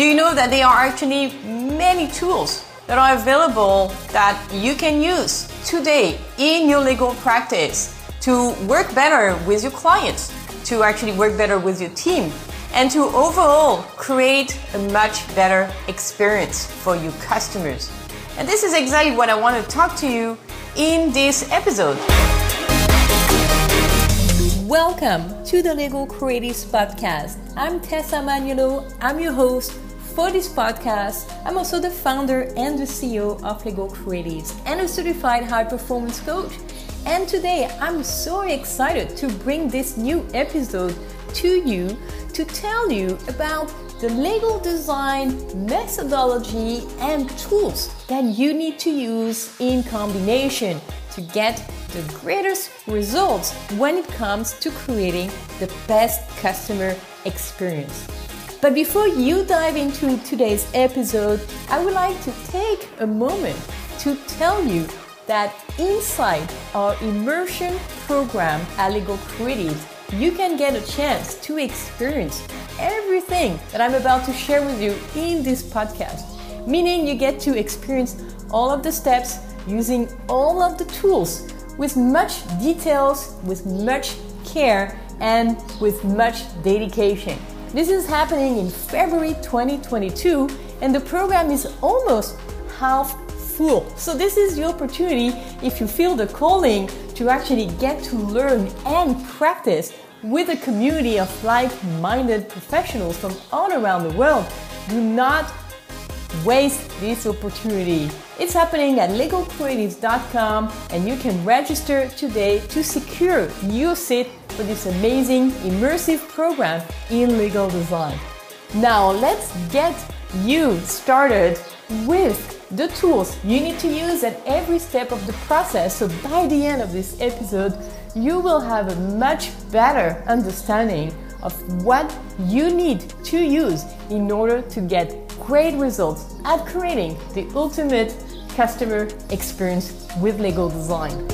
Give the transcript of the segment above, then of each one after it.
Do you know that there are actually many tools that are available that you can use today in your legal practice to work better with your clients, to actually work better with your team, and to overall create a much better experience for your customers. And this is exactly what I want to talk to you in this episode. Welcome to the Legal Creatives Podcast. I'm Tessa Manuello. I'm your host for this podcast. I'm also the founder and the CEO of Legal Creatives and a certified high performance coach. And today I'm so excited to bring this new episode to you to tell you about the legal design methodology and tools that you need to use in combination to get the greatest results when it comes to creating the best customer experience. But before you dive into today's episode, I would like to take a moment to tell you that inside our immersion program at Legal Creatives, you can get a chance to experience everything that I'm about to share with you in this podcast. Meaning, you get to experience all of the steps using all of the tools with much details, with much care, and with much dedication. This is happening in February 2022, and the program is almost half full. So, this is your opportunity if you feel the calling to actually get to learn and practice with a community of like minded professionals from all around the world. Do not waste this opportunity. It's happening at legalcreatives.com and you can register today to secure your seat for this amazing immersive program in legal design. Now, let's get you started with the tools you need to use at every step of the process. So, by the end of this episode, you will have a much better understanding of what you need to use in order to get great results at creating the ultimate customer experience with legal design.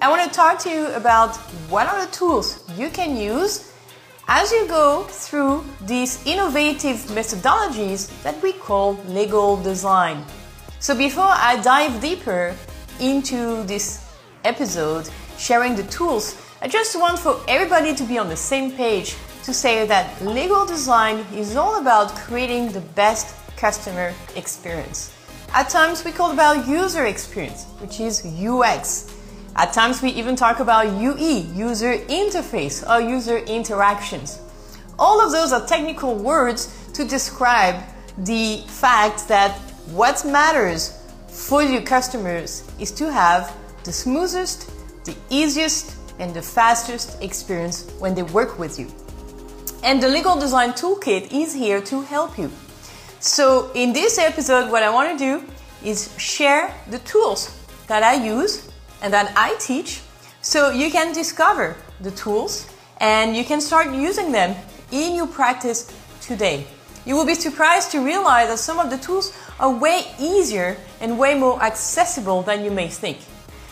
I want to talk to you about what are the tools you can use as you go through these innovative methodologies that we call legal design. So, before I dive deeper into this episode, sharing the tools, I just want for everybody to be on the same page to say that legal design is all about creating the best customer experience. At times, we call about user experience, which is UX. At times, we even talk about UE, user interface, or user interactions. All of those are technical words to describe the fact that what matters for your customers is to have the smoothest, the easiest, and the fastest experience when they work with you. And the Legal Design Toolkit is here to help you. So, in this episode, what I want to do is share the tools that I use and that I teach so you can discover the tools and you can start using them in your practice today. You will be surprised to realize that some of the tools are way easier and way more accessible than you may think.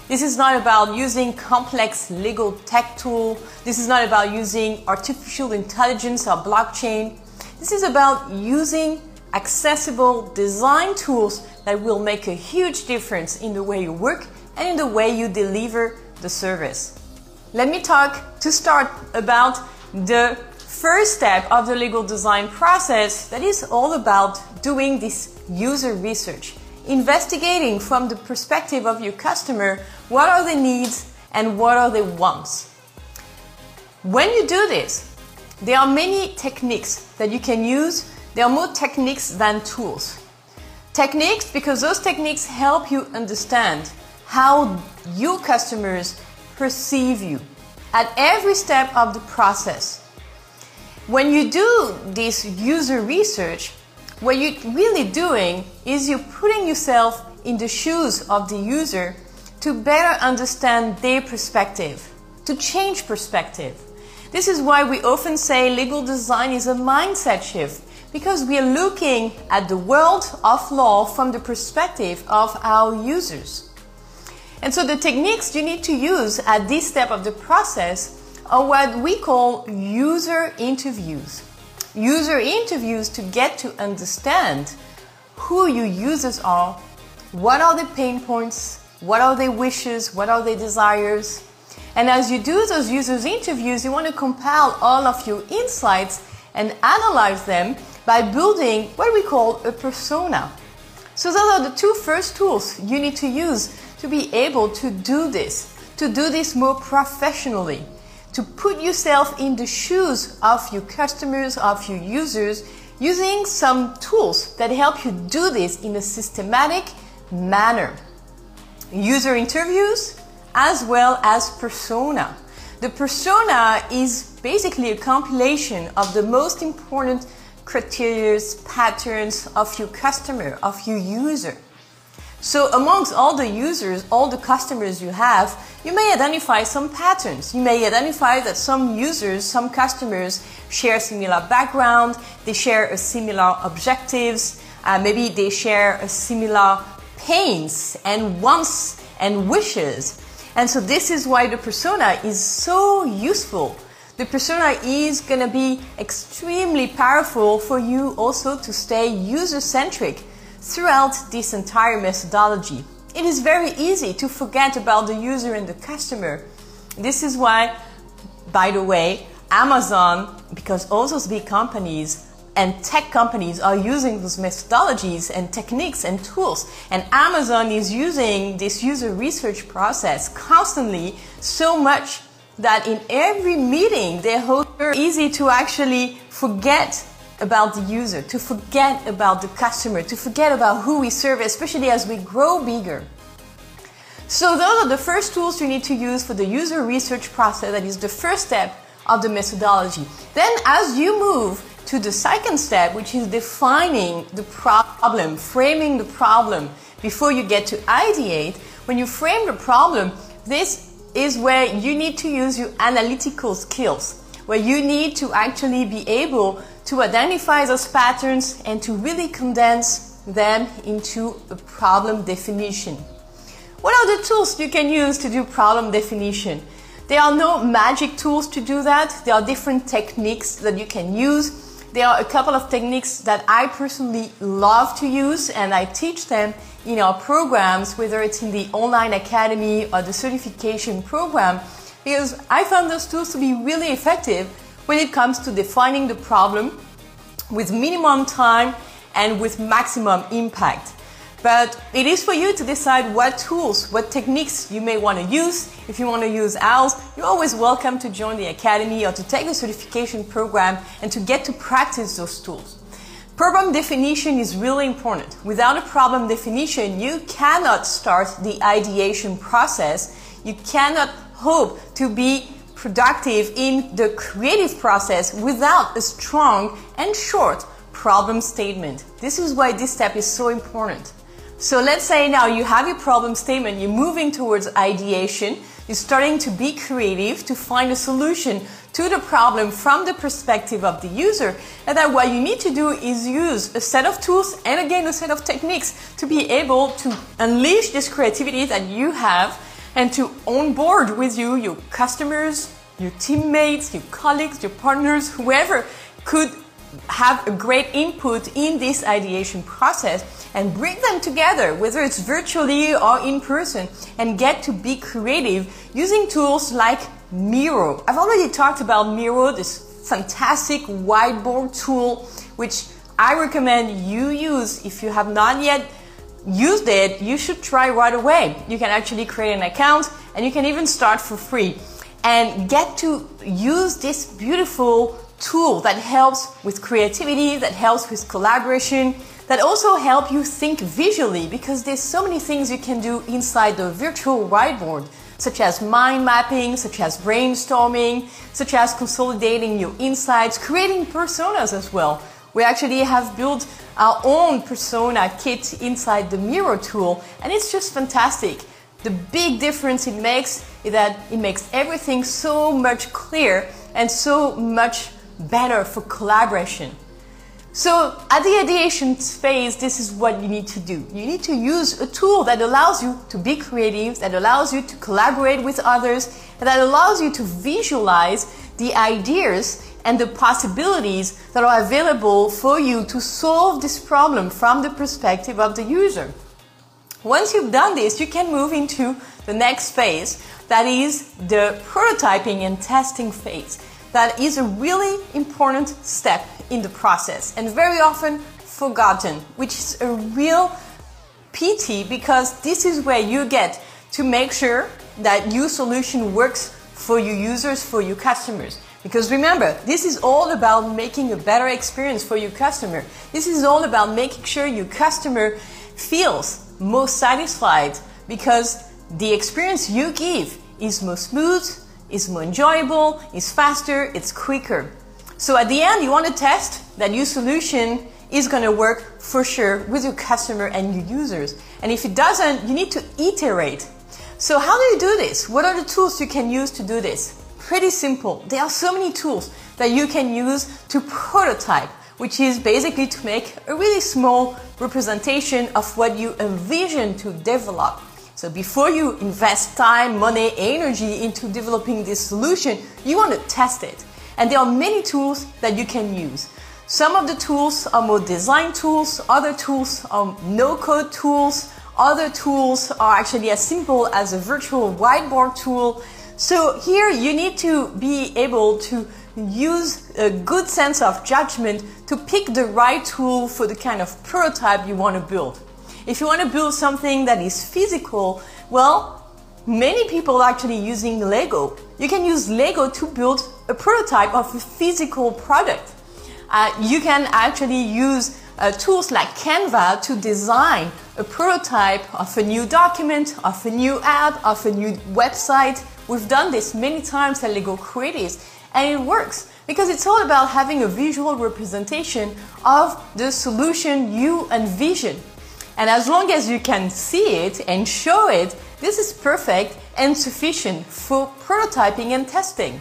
This is not about using complex legal tech tool. This is not about using artificial intelligence or blockchain. This is about using accessible design tools that will make a huge difference in the way you work and in the way you deliver the service. Let me talk to start about the first step of the legal design process that is all about doing this user research, investigating from the perspective of your customer what are the needs and what are the wants. When you do this, there are many techniques that you can use. There are more techniques than tools. Techniques because those techniques help you understand how your customers perceive you at every step of the process. When you do this user research, what you're really doing is you're putting yourself in the shoes of the user to better understand their perspective, to change perspective. This is why we often say legal design is a mindset shift because we are looking at the world of law from the perspective of our users. And so the techniques you need to use at this step of the process are what we call user interviews. User interviews to get to understand who your users are, what are the pain points, what are their wishes, what are their desires. And as you do those users interviews, you want to compile all of your insights and analyze them by building what we call a persona. So those are the two first tools you need to use to be able to do this, to do this more professionally, to put yourself in the shoes of your customers, of your users, using some tools that help you do this in a systematic manner. User interviews as well as persona. The persona is basically a compilation of the most important criteria, patterns of your customer, of your user. So amongst all the users, all the customers you have, you may identify some patterns. You may identify that some users, some customers share similar background, they share similar objectives, uh, maybe they share similar pains and wants and wishes. And so this is why the persona is so useful. The persona is going to be extremely powerful for you also to stay user centric throughout this entire methodology. It is very easy to forget about the user and the customer. This is why, by the way, Amazon, because all those big companies and tech companies are using those methodologies and techniques and tools. And Amazon is using this user research process constantly so much that in every meeting they host easy to actually forget about the user, to forget about the customer, to forget about who we serve, especially as we grow bigger. So those are the first tools you need to use for the user research process. That is the first step of the methodology. Then as you move to the second step, which is defining the problem, framing the problem before you get to ideate, when you frame the problem, this is where you need to use your analytical skills, where you need to actually be able to identify those patterns and to really condense them into a problem definition. What are the tools you can use to do problem definition? There are no magic tools to do that. There are different techniques that you can use. There are a couple of techniques that I personally love to use and I teach them in our programs, whether it's in the online academy or the certification program, because I found those tools to be really effective when it comes to defining the problem with minimum time and with maximum impact. But it is for you to decide what tools, what techniques you may want to use. If you want to use ours, you're always welcome to join the Academy or to take the certification program and to get to practice those tools. Problem definition is really important. Without a problem definition, you cannot start the ideation process. You cannot hope to be productive in the creative process without a strong and short problem statement. This is why this step is so important. So let's say now you have your problem statement, you're moving towards ideation, you're starting to be creative to find a solution to the problem from the perspective of the user. And that what you need to do is use a set of tools and again a set of techniques to be able to unleash this creativity that you have and to onboard with you your customers, your teammates, your colleagues, your partners, whoever could have a great input in this ideation process and bring them together, whether it's virtually or in person, and get to be creative using tools like Miro. I've already talked about Miro, this fantastic whiteboard tool, which I recommend you use if you have not yet used it, you should try right away. You can actually create an account and you can even start for free and get to use this beautiful tool that helps with creativity, that helps with collaboration, that also help you think visually because there's so many things you can do inside the virtual whiteboard such as mind mapping, such as brainstorming, such as consolidating your insights, creating personas as well. We actually have built our own persona kit inside the Miro tool and it's just fantastic. The big difference it makes is that it makes everything so much clearer and so much better for collaboration. So at the ideation phase, this is what you need to do. You need to use a tool that allows you to be creative, that allows you to collaborate with others, and that allows you to visualize the ideas and the possibilities that are available for you to solve this problem from the perspective of the user. Once you've done this, you can move into the next phase, that is the prototyping and testing phase. That is a really important step in the process and very often forgotten, which is a real pity because this is where you get to make sure that your solution works for your users, for your customers. Because remember, this is all about making a better experience for your customer. This is all about making sure your customer feels most satisfied because the experience you give is more smooth, is more enjoyable, is faster, it's quicker. So at the end, you want to test that your solution is going to work for sure with your customer and your users. And if it doesn't, you need to iterate. So how do you do this? What are the tools you can use to do this? Pretty simple. There are so many tools that you can use to prototype, which is basically to make a really small representation of what you envision to develop. So before you invest time, money, energy into developing this solution, you want to test it. And there are many tools that you can use. Some of the tools are more design tools, other tools are no code tools, other tools are actually as simple as a virtual whiteboard tool. So here you need to be able to use a good sense of judgment to pick the right tool for the kind of prototype you want to build. If you want to build something that is physical, well, many people are actually using Lego. You can use Lego to build a prototype of a physical product. Uh, you can actually use uh, tools like Canva to design a prototype of a new document, of a new app, of a new website. We've done this many times at Legal Creatives and it works because it's all about having a visual representation of the solution you envision. And as long as you can see it and show it, this is perfect and sufficient for prototyping and testing.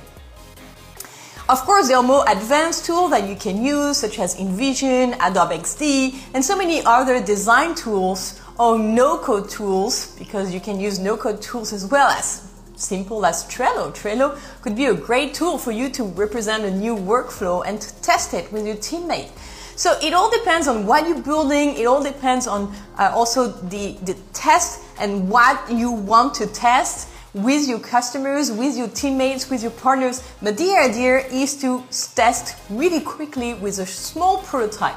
Of course, there are more advanced tools that you can use, such as InVision, Adobe XD, and so many other design tools or no-code tools, because you can use no-code tools as well as simple as Trello. Trello could be a great tool for you to represent a new workflow and to test it with your teammate. So it all depends on what you're building. It all depends on uh, also the, the test and what you want to test with your customers, with your teammates, with your partners. But the idea is to test really quickly with a small prototype.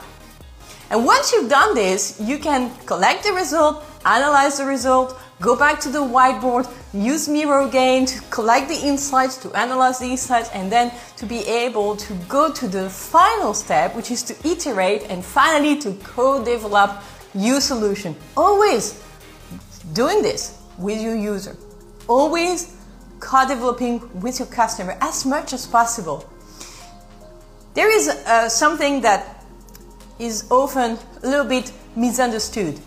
And once you've done this, you can collect the result, analyze the result, go back to the whiteboard, use Miro again to collect the insights, to analyze the insights, and then to be able to go to the final step, which is to iterate and finally to co-develop your solution. Always doing this with your user. Always co-developing with your customer as much as possible. There is uh, something that is often a little bit misunderstood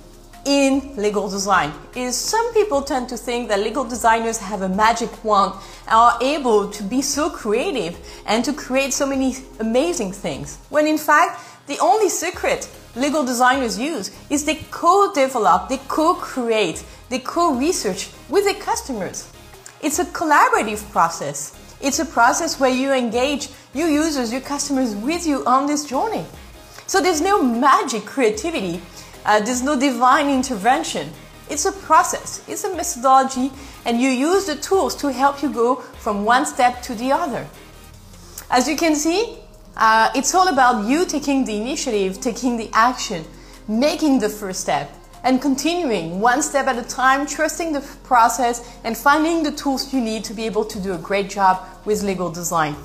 in legal design. Is some people tend to think that legal designers have a magic wand and are able to be so creative and to create so many amazing things. When in fact the only secret legal designers use is they co-develop they co-create they co-research with their customers. It's a collaborative process. It's a process where you engage your users your customers with you on this journey. So there's no magic creativity uh, there's no divine intervention. It's a process, it's a methodology, and you use the tools to help you go from one step to the other. As you can see, uh, it's all about you taking the initiative, taking the action, making the first step, and continuing one step at a time, trusting the process, and finding the tools you need to be able to do a great job with legal design.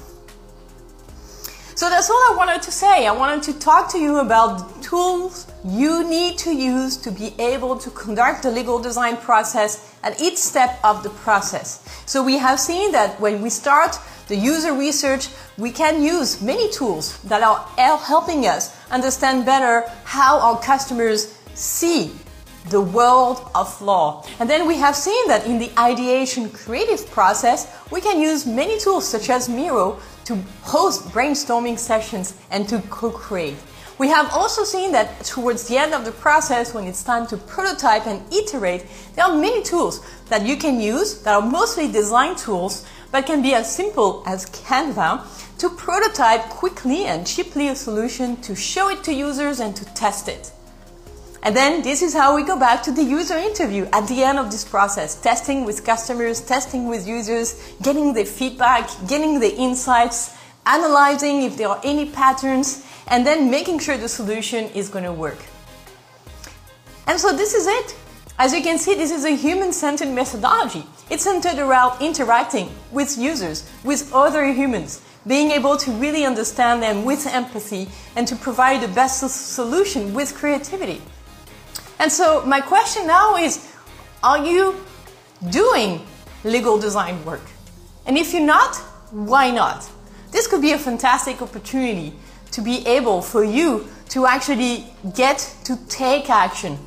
So that's all I wanted to say. I wanted to talk to you about tools you need to use to be able to conduct the legal design process at each step of the process. So we have seen that when we start the user research, we can use many tools that are helping us understand better how our customers see the world of law. And then we have seen that in the ideation creative process, we can use many tools such as Miro to host brainstorming sessions and to co-create. We have also seen that towards the end of the process, when it's time to prototype and iterate, there are many tools that you can use that are mostly design tools, but can be as simple as Canva to prototype quickly and cheaply a solution to show it to users and to test it. And then this is how we go back to the user interview at the end of this process, testing with customers, testing with users, getting the feedback, getting the insights, analyzing if there are any patterns, and then making sure the solution is going to work. And so this is it. As you can see, this is a human-centered methodology. It's centered around interacting with users, with other humans, being able to really understand them with empathy and to provide the best solution with creativity. And so my question now is, are you doing legal design work? And if you're not, why not? This could be a fantastic opportunity to be able for you to actually get to take action,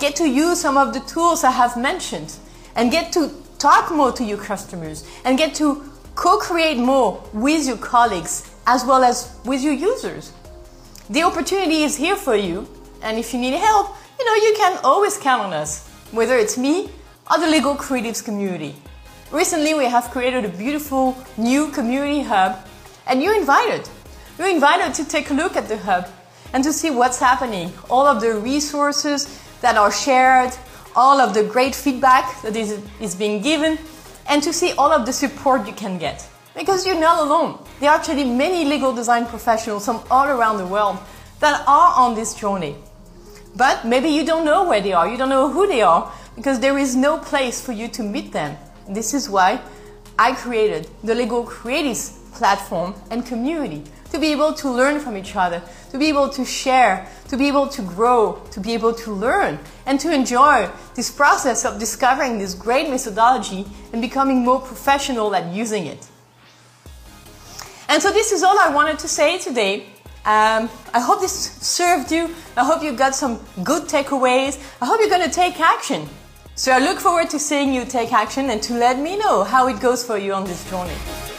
get to use some of the tools I have mentioned, and get to talk more to your customers, and get to co-create more with your colleagues as well as with your users. The opportunity is here for you, and if you need help, you know, you can always count on us, whether it's me or the Legal Creatives community. Recently, we have created a beautiful new community hub, and you're invited. You're invited to take a look at the hub and to see what's happening, all of the resources that are shared, all of the great feedback that is, is being given, and to see all of the support you can get. Because you're not alone. There are actually many legal design professionals from all around the world that are on this journey. But maybe you don't know where they are, you don't know who they are, because there is no place for you to meet them. This is why I created the Legal Creatives platform and community to be able to learn from each other, to be able to share, to be able to grow, to be able to learn, and to enjoy this process of discovering this great methodology and becoming more professional at using it. And so this is all I wanted to say today. Um, I hope this served you. I hope you got some good takeaways. I hope you're going to take action. So I look forward to seeing you take action and to let me know how it goes for you on this journey.